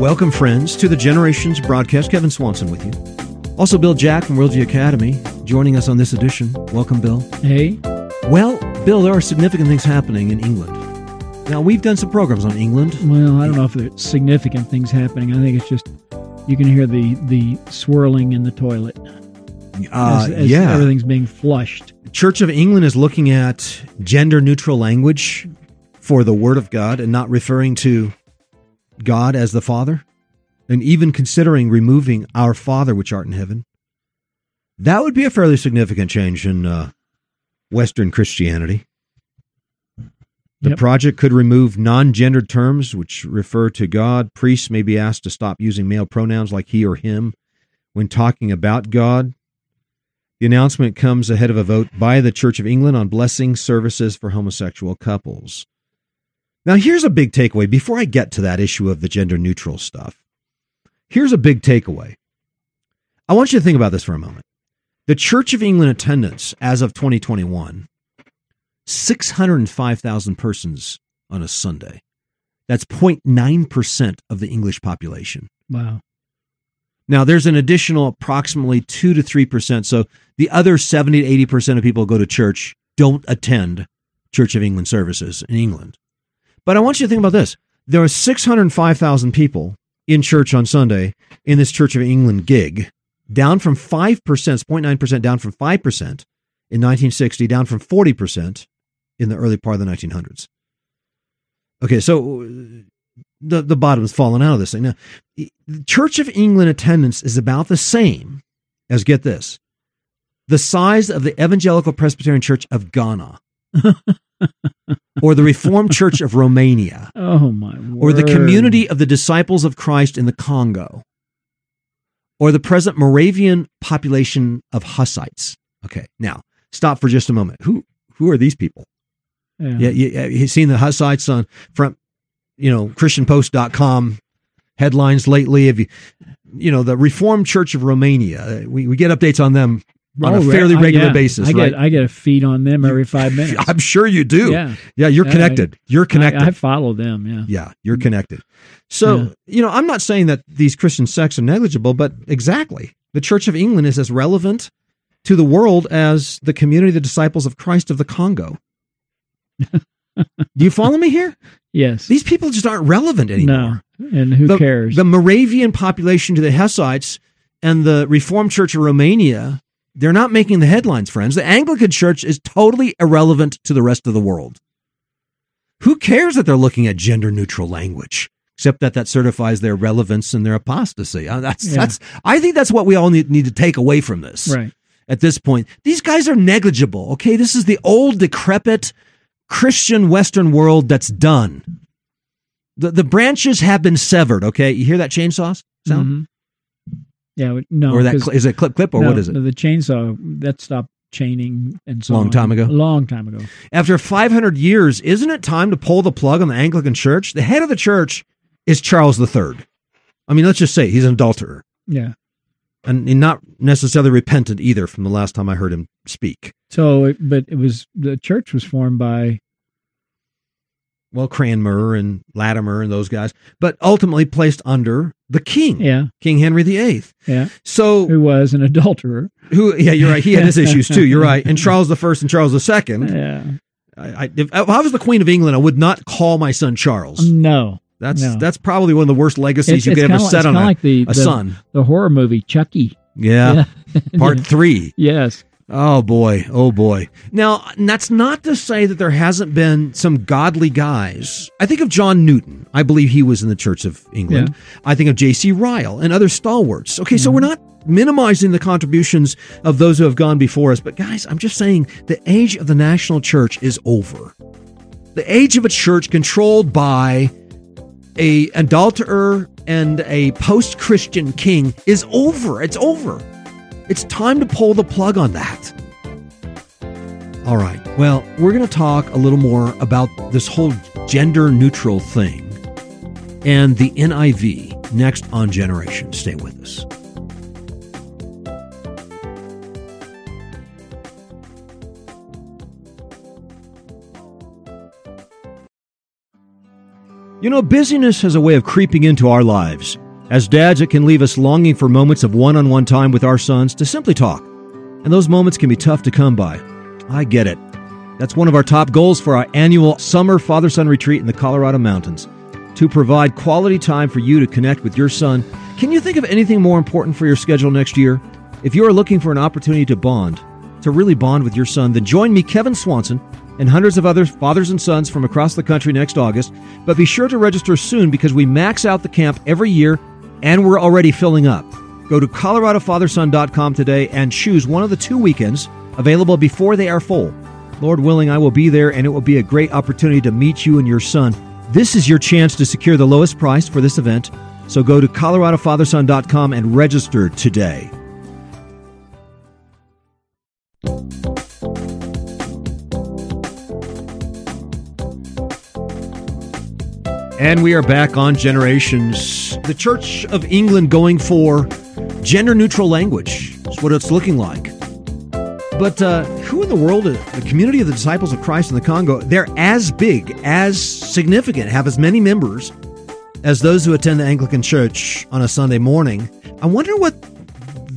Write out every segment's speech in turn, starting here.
Welcome, friends, to the Generations broadcast. Kevin Swanson with you. Also, Bill Jack from Worldview Academy joining us on this edition. Welcome, Bill. Hey. Well, Bill, there are significant things happening in England. Now, we've done some programs on England. Well, I don't know if there's significant things happening. I think it's just you can hear the the swirling in the toilet. Uh, as, as yeah. everything's being flushed. Church of England is looking at gender neutral language for the Word of God and not referring to God as the Father, and even considering removing our Father which art in heaven. That would be a fairly significant change in uh, Western Christianity. The Yep. project could remove non gendered terms which refer to God. Priests may be asked to stop using male pronouns like he or him when talking about God. The announcement comes ahead of a vote by the Church of England on blessing services for homosexual couples. Now, here's a big takeaway before I get to that issue of the gender neutral stuff. Here's a big takeaway. I want you to think about this for a moment. The Church of England attendance as of 2021 605,000 persons on a Sunday. That's 0.9% of the English population. Wow. Now, there's an additional approximately 2 to 3%. So the other 70 to 80% of people who go to church don't attend Church of England services in England. But I want you to think about this. There are 605,000 people in church on Sunday in this Church of England gig, down from 5%, it's 0.9% down from 5% in 1960, down from 40% in the early part of the 1900s. Okay, so the the bottom's fallen out of this thing. Now, Church of England attendance is about the same as get this, the size of the Evangelical Presbyterian Church of Ghana, or the Reformed Church of Romania, Oh my or the. Community of the Disciples of Christ in the Congo, or the present Moravian population of Hussites. Okay, now stop for just a moment. Who who are these people? Yeah. Yeah, you, you- you've seen the Hussites on front, you know, ChristianPost.com headlines lately. Have you, you know, the Reformed Church of Romania? Uh, we, we get updates on them on Oh, a fairly I- regular yeah. basis, I right? get I get a feed on them every five minutes. I'm sure you do. Yeah. yeah, you're Yeah, connected. you're connected. I, I follow them. Yeah. yeah, you're mm. connected. So, you know, I'm not saying that these Christian sects are negligible, but exactly. The Church of England is as relevant to the world as the community of the disciples of Christ of the Congo. do you follow me here? Yes. These people just aren't relevant anymore. no. And who the, cares? The Moravian population to the Hussites and the Reformed Church of Romania, they're not making the headlines, friends. The Anglican Church is totally irrelevant to the rest of the world. Who cares that they're looking at gender neutral language? Except that that certifies their relevance and their apostasy. Uh, That's Yeah. that's. I think that's what we all need, need to take away from this right. at this point. These guys are negligible. Okay, this is the old decrepit Christian Western world that's done. The the branches have been severed. Okay, you hear that chainsaw sound, Mhm. Yeah. No. or that cl- is it clip clip or no, what is it? The chainsaw that stopped chaining and so Long on. time ago? A long time ago. After 500 years, isn't it time to pull the plug on the Anglican Church? The head of the church is Charles III. I mean, let's just say he's an adulterer Yeah. and, and not necessarily repentant either. From the last time I heard him speak. So, but it was the church was formed by Well, Cranmer and Latimer and those guys, but ultimately placed under the king, yeah King Henry VIII. yeah So who was an adulterer. who? Yeah, you're right. He had his issues too. You're right. And Charles the First and Charles the Second. Yeah. I, I, if, if I was the Queen of England, I would not call my son Charles. No. That's no. that's probably one of the worst legacies you could ever like- set on a, like the, a the, son. the horror movie Chucky. Yeah. Part three. Yes. Oh boy. Oh boy. Now, that's not to say that there hasn't been some godly guys. I think of John Newton. I believe he was in the Church of England. I think of J.C. Ryle and other stalwarts. Okay, so mm-hmm. we're not minimizing the contributions of those who have gone before us, but guys, I'm just saying the age of the national church is over. The age of a church controlled by a adulterer and a post-Christian king is over. It's over. It's time to pull the plug on that. All right. Well, we're going to talk a little more about this whole gender neutral thing and the NIV next on Generation. Stay with us. You know, busyness has a way of creeping into our lives. As dads, it can leave us longing for moments of one on one time with our sons to simply talk. And those moments can be tough to come by. I get it. That's one of our top goals for our annual summer father son retreat in the Colorado Mountains to provide quality time for you to connect with your son. Can you think of anything more important for your schedule next year? If you are looking for an opportunity to bond, to really bond with your son, then join me, Kevin Swanson, and hundreds of other fathers and sons from across the country next August. But be sure to register soon because we max out the camp every year and we're already filling up. Go to coloradofatherson.com today and choose one of the two weekends available before they are full. Lord willing, I will be there and it will be a great opportunity to meet you and your son. This is your chance to secure the lowest price for this event. So go to coloradofatherson.com and register today. And we are back on Generations. The Church of England going for gender neutral language is what it's looking like. But uh, who in the world, uh, the community of the disciples of Christ in the Congo, they're as big, as significant, have as many members as those who attend the Anglican Church on a Sunday morning. I wonder what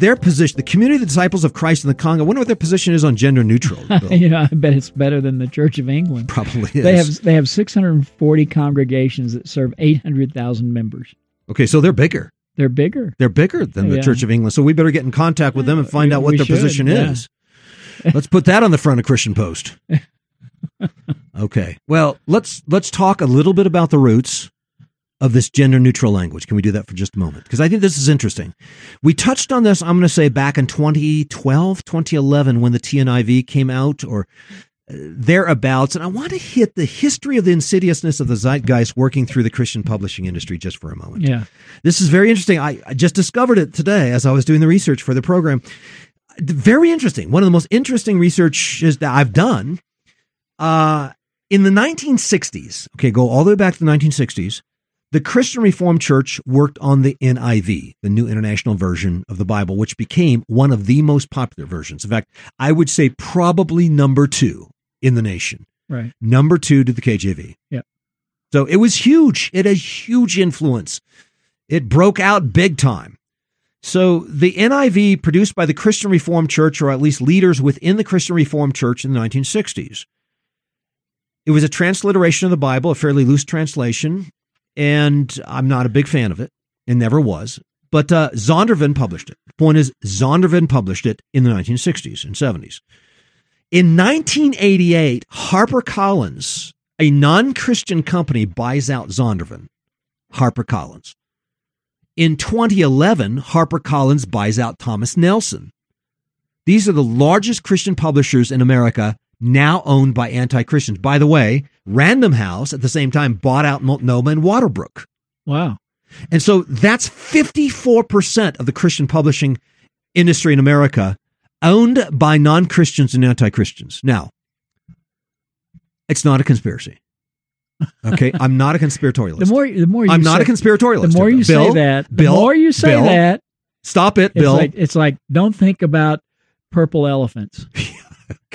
their position, the community of the disciples of Christ in the Congo, I wonder what their position is on gender neutral. you know, I bet it's better than the Church of England. Probably is. They have they have 640 congregations that serve 800,000 members. Okay, so they're bigger. They're bigger. They're bigger than the Yeah. Church of England. So we better get in contact with them and find Yeah, out what their should, position yeah. is. Let's put that on the front of Christian Post. Okay. Well, let's let's talk a little bit about the roots of this gender neutral language. Can we do that for just a moment? Because I think this is interesting. We touched on this, I'm going to say back in 2012, 2011 when the TNIV came out or uh, thereabouts and I want to hit the history of the insidiousness of the zeitgeist working through the Christian publishing industry just for a moment. Yeah. This is very interesting. I, I just discovered it today as I was doing the research for the program. Very interesting. One of the most interesting researches that I've done. Uh, in the 1960s, okay, go all the way back to the 1960s, the Christian Reformed Church worked on the NIV, the New International Version of the Bible, which became one of the most popular versions. In fact, I would say probably number two in the nation, Right. number two to the KJV. Yep. So it was huge. It had huge influence. It broke out big time. So the NIV produced by the Christian Reformed Church, or at least leaders within the Christian Reformed Church in the 1960s. It was a transliteration of the Bible, a fairly loose translation, and I'm not a big fan of it, and never was. But uh, Zondervan published it. The point is, Zondervan published it in the 1960s and 70s. In 1988, HarperCollins, a non-Christian company, buys out Zondervan. HarperCollins. In 2011, HarperCollins buys out Thomas Nelson. These are the largest Christian publishers in America, now owned by anti-Christians. By the way, Random House at the same time bought out Multnomah and Waterbrook. Wow. And so that's 54% of the Christian publishing industry in America owned by non Christians and anti Christians. Now, it's not a conspiracy. Okay. I'm not a conspiratorialist. The more the more you I'm not say, a conspiratorialist. The more you Bill, say that, Bill, the more you say Bill, that, Stop it, it's Bill. like it's like don't think about purple elephants.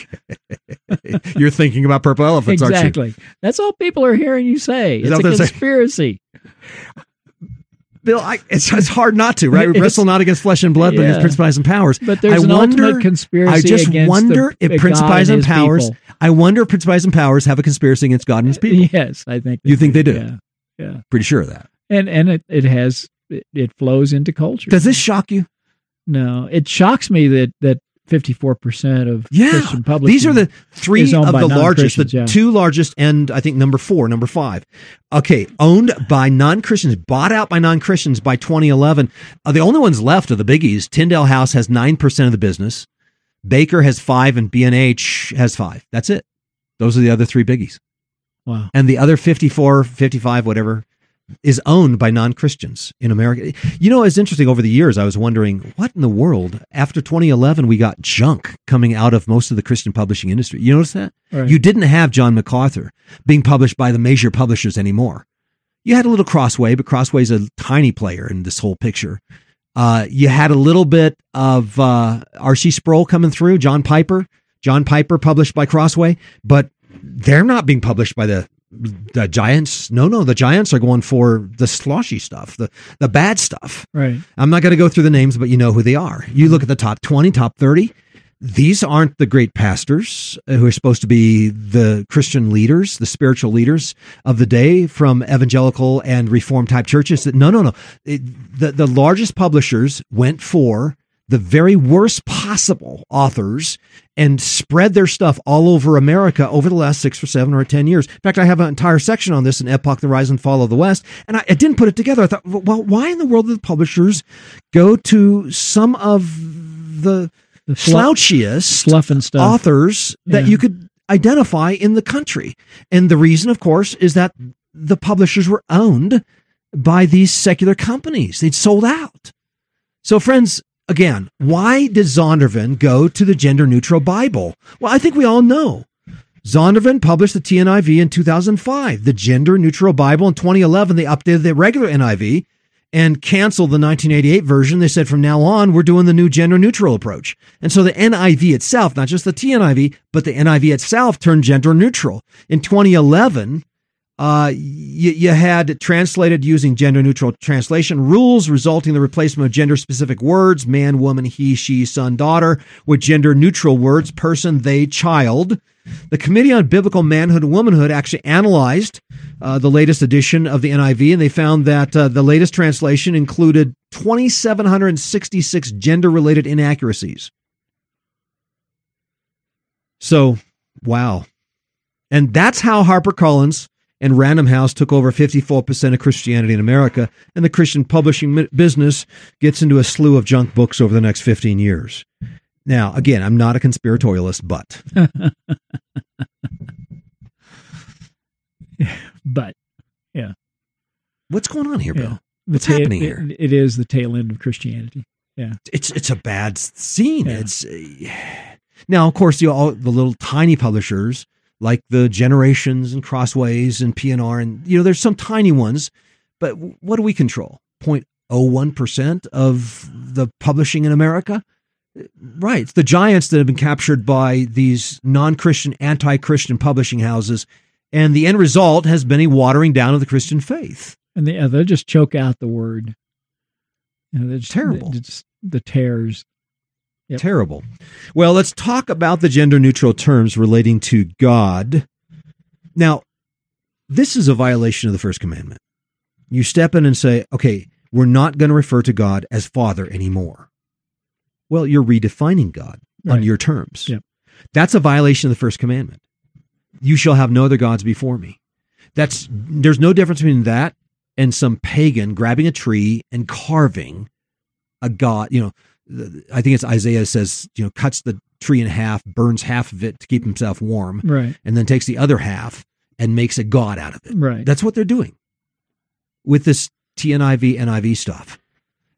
You're thinking about purple elephants, aren't you? exactly. That's all people are hearing you say. Is It's a saying? conspiracy. Bill, I, it's, it's hard not to, right? We wrestle not against flesh and blood, but against Yeah. principalities and powers. But there's I an wonder, ultimate conspiracy I just wonder the- if principalities and and powers. people. I wonder if principalities and powers have a conspiracy against God and His people. Yes, I think You think they do? Yeah, yeah. Pretty sure of that. And and it it has it, it flows into culture. Does this shock you? No, it shocks me that that fifty four percent of Yeah, Christian publishing. these are the three of the largest, the yeah. two largest, and I think number four, number five. Okay, owned by non Christians, bought out by non Christians by 2011. Uh, the only ones left are the biggies. Tyndale House has nine percent of the business. Baker has five, and B and H has five. That's it. Those are the other three biggies. wow. and the other 54 55 whatever is owned by non-christians in america. You know it's interesting over the years i was wondering what in the world? After 2011 we got junk coming out of most of the christian publishing industry. You notice that? Right. you didn't have john macarthur being published by the major publishers anymore. You had a little crossway but crossway's a tiny player in this whole picture. Uh, you had a little bit of uh, rc sproul coming through john piper john piper published by crossway but they're not being published by the the giants no no the giants are going for the sloshy stuff the the bad stuff. Right. I'm not going to go through the names but you know who they are. You look at the top 20 top 30 these aren't the great pastors uh, who are supposed to be the christian leaders the spiritual leaders of the day from evangelical and reformed type churches. No no no. It, the, the largest publishers went for the very worst possible authors and spread their stuff all over America over the last six or seven or ten years. In fact, I have an entire section on this in Epoch, the Rise and Fall of the West, and I, I didn't put it together. I thought, well, why in the world did the publishers go to some of the, the slouchiest fluff and stuff. authors that Yeah. you could identify in the country? And the reason, of course, is that the publishers were owned by these secular companies. They'd sold out. So, friends, again, why did Zondervan go to the gender neutral Bible? Well, I think we all know. Zondervan published the TNIV in 2005, the gender neutral Bible in 2011. They updated the regular NIV and canceled the 1988 version. They said from now on, we're doing the new gender neutral approach. And so the NIV itself, not just the TNIV, but the NIV itself turned gender neutral. In 2011, uh, you, you had translated using gender neutral translation rules, resulting in the replacement of gender specific words, man, woman, he, she, son, daughter, with gender neutral words, person, they, child. The Committee on Biblical Manhood and Womanhood actually analyzed uh, the latest edition of the NIV, and they found that uh, the latest translation included 2,766 gender related inaccuracies. So, wow. And that's how HarperCollins and Random House took over 54% of Christianity in America, and the Christian publishing business gets into a slew of junk books over the next 15 years. Now, again, I'm not a conspiratorialist, but but yeah. what's going on here. Bill? What's ta- happening it- here? it is the tail end of Christianity. Yeah. It's it's a bad scene. Yeah. It's uh, now, of course, the all the little tiny publishers like the Generations and Crossways and P&R, and you know, there's some tiny ones, but what do we control? 0.01 percent of the publishing in America. Right, it's the giants that have been captured by these non-Christian, anti-Christian publishing houses, and the end result has been a watering down of the Christian faith. And they, uh, they'll just choke out the word. You know, just, Terrible. just the tears. Yep. Terrible. Well, let's talk about the gender neutral terms relating to God. Now, this is a violation of the first commandment. You step in and say, okay, we're not going to refer to God as Father anymore. Well, you're redefining God on your terms. Yep. That's a violation of the first commandment. You shall have no other gods before me. That's there's no difference between that and some pagan grabbing a tree and carving a god, you know, I think it's Isaiah says, you know, cuts the tree in half, burns half of it to keep himself warm, Right. and then takes the other half and makes a god out of it. Right. That's what they're doing with this TNIV, NIV stuff.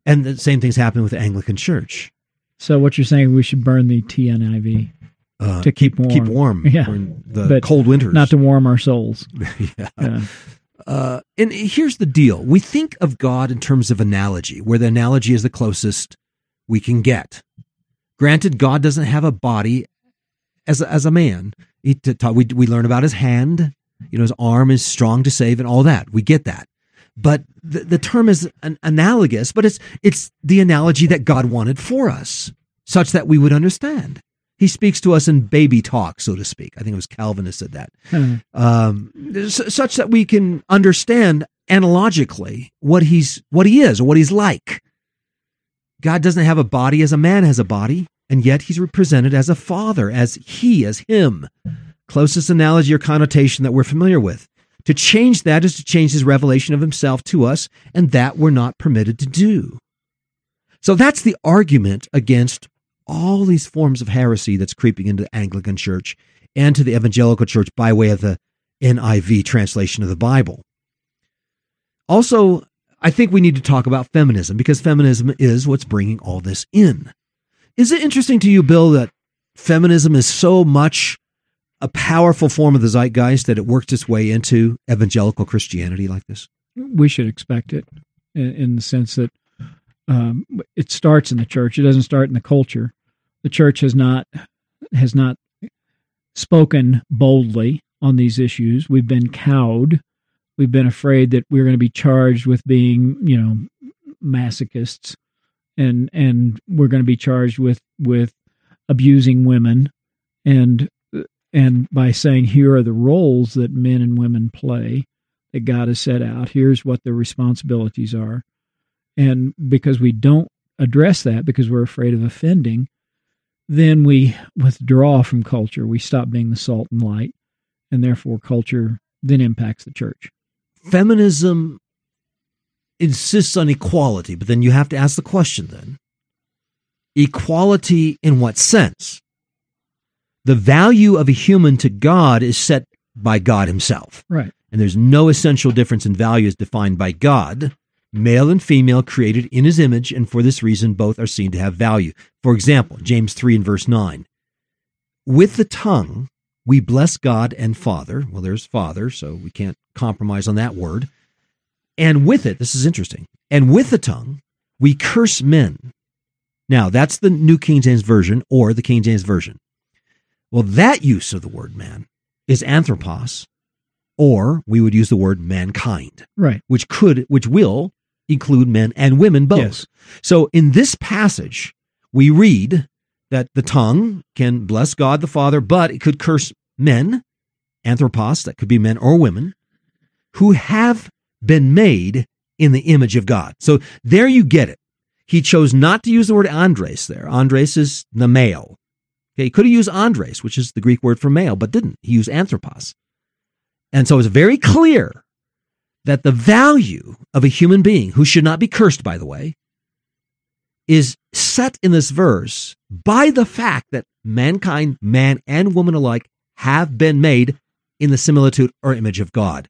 And the same thing's happening with the Anglican Church. so what you're saying, we should burn the TNIV Uh, to keep warm. keep warm Yeah. the But cold winters. not to warm our souls. yeah. Yeah. Uh, and here's the deal: we think of God in terms of analogy, where the analogy is the closest we can get. Granted, God doesn't have a body as a, as a man. He, we we learn about his hand, you know, his arm is strong to save, and all that. We get that, but the, the term is an analogous, but it's it's the analogy that God wanted for us, such that we would understand. He speaks to us in baby talk, so to speak. I think it was Calvin who said that Uh, um, such that we can understand analogically what he's what he is or what he's like. God doesn't have a body as a man has a body, and yet he's represented as a father, as he, as him. Closest analogy or connotation that we're familiar with. To change that is to change his revelation of himself to us, and that we're not permitted to do. So that's the argument against all these forms of heresy that's creeping into the Anglican Church and to the evangelical church by way of the NIV translation of the Bible. Also, I think we need to talk about feminism because feminism is what's bringing all this in. Is it interesting to you, Bill, that feminism is so much a powerful form of the zeitgeist that it works its way into evangelical Christianity like this? we should expect it in, in the sense that um, it starts in the church. It doesn't start in the culture. The church has not has not spoken boldly on these issues. We've been cowed. We've been afraid that we're going to be charged with being, you know, masochists, and and we're going to be charged with with abusing women, and and by saying here are the roles that men and women play that God has set out. Here's what their responsibilities are, and because we don't address that because we're afraid of offending, then we withdraw from culture. We stop being the salt and light, and therefore culture then impacts the church. Feminism insists on equality, but then you have to ask the question then equality in what sense? The value of a human to God is set by God Himself. Right. And there's no essential difference in value as defined by God. Male and female created in His image, and for this reason, both are seen to have value. For example, James 3 and verse 9. With the tongue, we bless God and Father. Well, there's Father, so we can't compromise on that word. And with it, this is interesting, and with the tongue, we curse men. Now, that's the New King James Version or the King James Version. Well, that use of the word man is anthropos, or we would use the word mankind, Right. which could, which will include men and women both. Yes. So in this passage, we read that the tongue can bless God the Father, but it could curse men, anthropos, that could be men or women, who have been made in the image of God. So there you get it. He chose not to use the word Andres there. Andres is the male. Okay, he could have used Andres, which is the Greek word for male, but didn't. He used anthropos. And so it's very clear that the value of a human being, who should not be cursed, by the way, is set in this verse by the fact that mankind, man and woman alike, have been made in the similitude or image of God.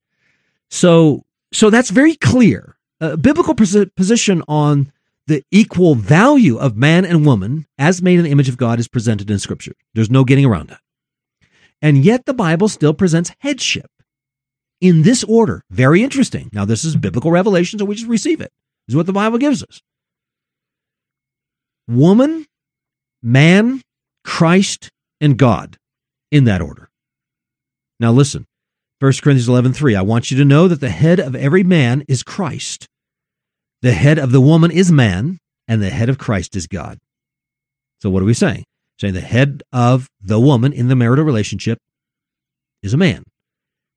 So, so that's very clear. A biblical posi- position on the equal value of man and woman as made in the image of God is presented in Scripture. There's no getting around that. And yet the Bible still presents headship in this order. Very interesting. Now, this is biblical revelation, so we just receive it. This is what the Bible gives us woman, man, Christ, and God in that order. Now, listen 1 Corinthians 11 3. I want you to know that the head of every man is Christ, the head of the woman is man, and the head of Christ is God. So, what are we saying? Saying the head of the woman in the marital relationship is a man.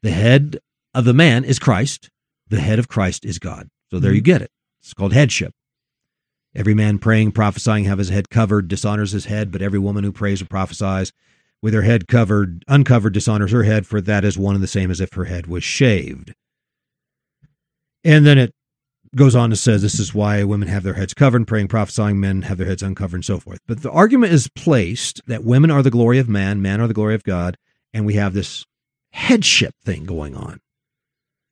The head of the man is Christ. The head of Christ is God. So there you mm-hmm. get it. It's called headship. Every man praying, prophesying, have his head covered, dishonors his head, but every woman who prays or prophesies with her head covered, uncovered, dishonors her head, for that is one and the same as if her head was shaved. And then it goes on to says this is why women have their heads covered, praying, prophesying, men have their heads uncovered, and so forth. But the argument is placed that women are the glory of man, man are the glory of God, and we have this headship thing going on.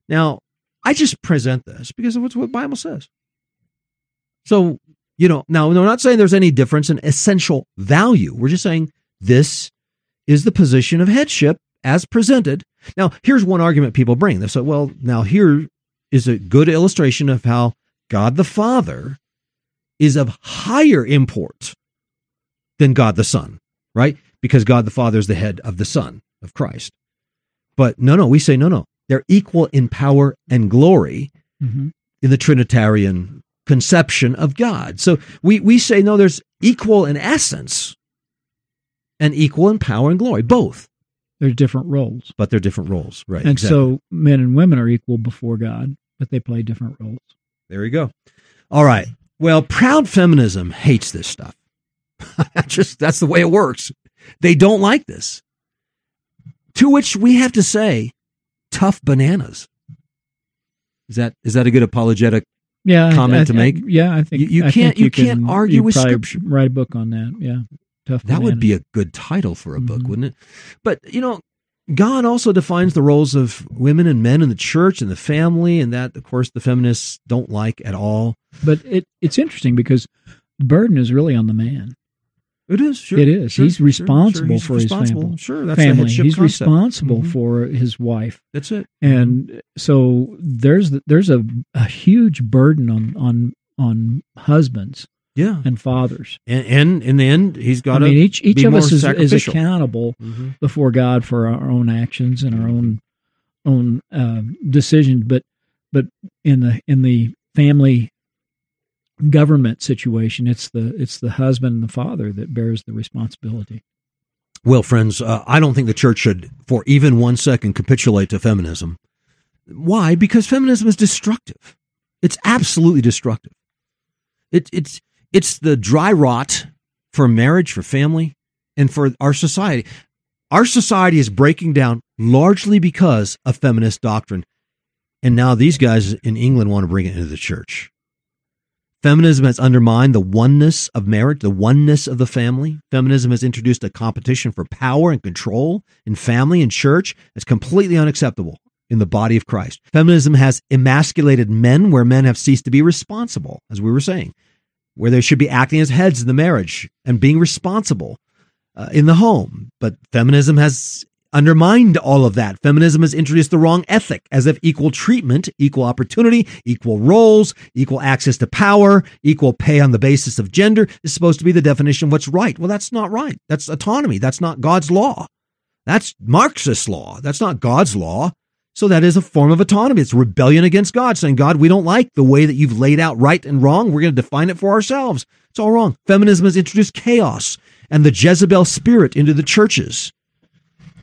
Now, I just present this because of what the Bible says. So, you know, now we're not saying there's any difference in essential value. We're just saying this is the position of headship as presented. Now, here's one argument people bring. They say, well, now here is a good illustration of how God the Father is of higher import than God the Son, right? Because God the Father is the head of the Son, of Christ. But no, no, we say no, no. They're equal in power and glory Mm-hmm. in the Trinitarian conception of God. So we, we say, no, there's equal in essence and equal in power and glory, both, They're different roles. but they're different roles, right? And exactly. so men and women are equal before God, but they play different roles. There you go. All right. Well, proud feminism hates this stuff. Just that's the way it works. They don't like this. To which we have to say, tough bananas. Is that is that a good apologetic? Yeah, Comment I- to I- make? yeah, I think You- you I can't- think you can't can- argue with Scripture. Write a book on that. Yeah, tough. That would be a good title for a book, Mhm. wouldn't it? But you know, God also defines the roles of women and men in the church and the family, and that, of course, the feminists don't like at all. But it it's interesting because the burden is really on the man. It is. Sure, It is. sure, He's responsible sure. He's for his family. Sure, that's Family. He's concept. responsible Mhm. for his wife, That's it. and so there's there's a, a huge burden on on on husbands yeah, and fathers. And, and in the end, he's got. I mean, each each of us is, is, accountable mm-hmm. before God for our own actions and our own own uh, decisions. But but in the in the family government situation, it's the it's the husband and the father that bears the responsibility. Well, friends, uh, I don't think the church should, for even one second, capitulate to feminism. Why? Because feminism is destructive. It's absolutely destructive. It, it's it's the dry rot for marriage, for family, and for our society. Our society is breaking down largely because of feminist doctrine. And now these guys in England want to bring it into the church. Feminism has undermined the oneness of marriage, the oneness of the family. Feminism has introduced a competition for power and control in family and church. It's completely unacceptable in the body of Christ. Feminism has emasculated men where men have ceased to be responsible, as we were saying, where they should be acting as heads in the marriage and being responsible uh, in the home. But feminism has undermined all of that. Feminism has introduced the wrong ethic as if equal treatment, equal opportunity, equal roles, equal access to power, equal pay on the basis of gender is supposed to be the definition of what's right. Well, that's not right. That's autonomy. That's not God's law. That's Marxist law. That's not God's law. So that is a form of autonomy. It's rebellion against God, saying, God, we don't like the way that you've laid out right and wrong. We're going to define it for ourselves. It's all wrong. Feminism has introduced chaos and the Jezebel spirit into the churches.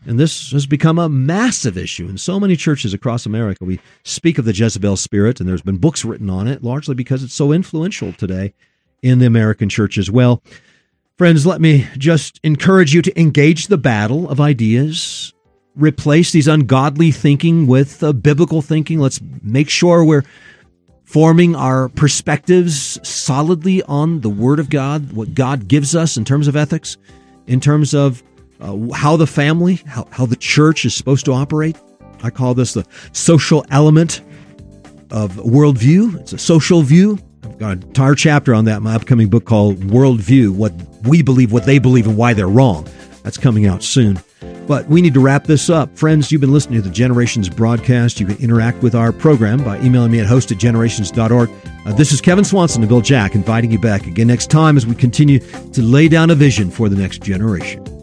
And this has become a massive issue in so many churches across America. We speak of the Jezebel spirit, and there's been books written on it, largely because it's so influential today in the American church as well. Friends, let me just encourage you to engage the battle of ideas replace these ungodly thinking with biblical thinking. Let's make sure we're forming our perspectives solidly on the Word of God, what God gives us in terms of ethics, in terms of uh, how the family, how, how the church is supposed to operate. I call this the social element of worldview. It's a social view. I've got an entire chapter on that in my upcoming book called Worldview What We Believe, What They Believe, and Why They're Wrong. That's coming out soon. But we need to wrap this up. Friends, you've been listening to the Generations broadcast. You can interact with our program by emailing me at host at generations.org. Uh, this is Kevin Swanson and Bill Jack inviting you back again next time as we continue to lay down a vision for the next generation.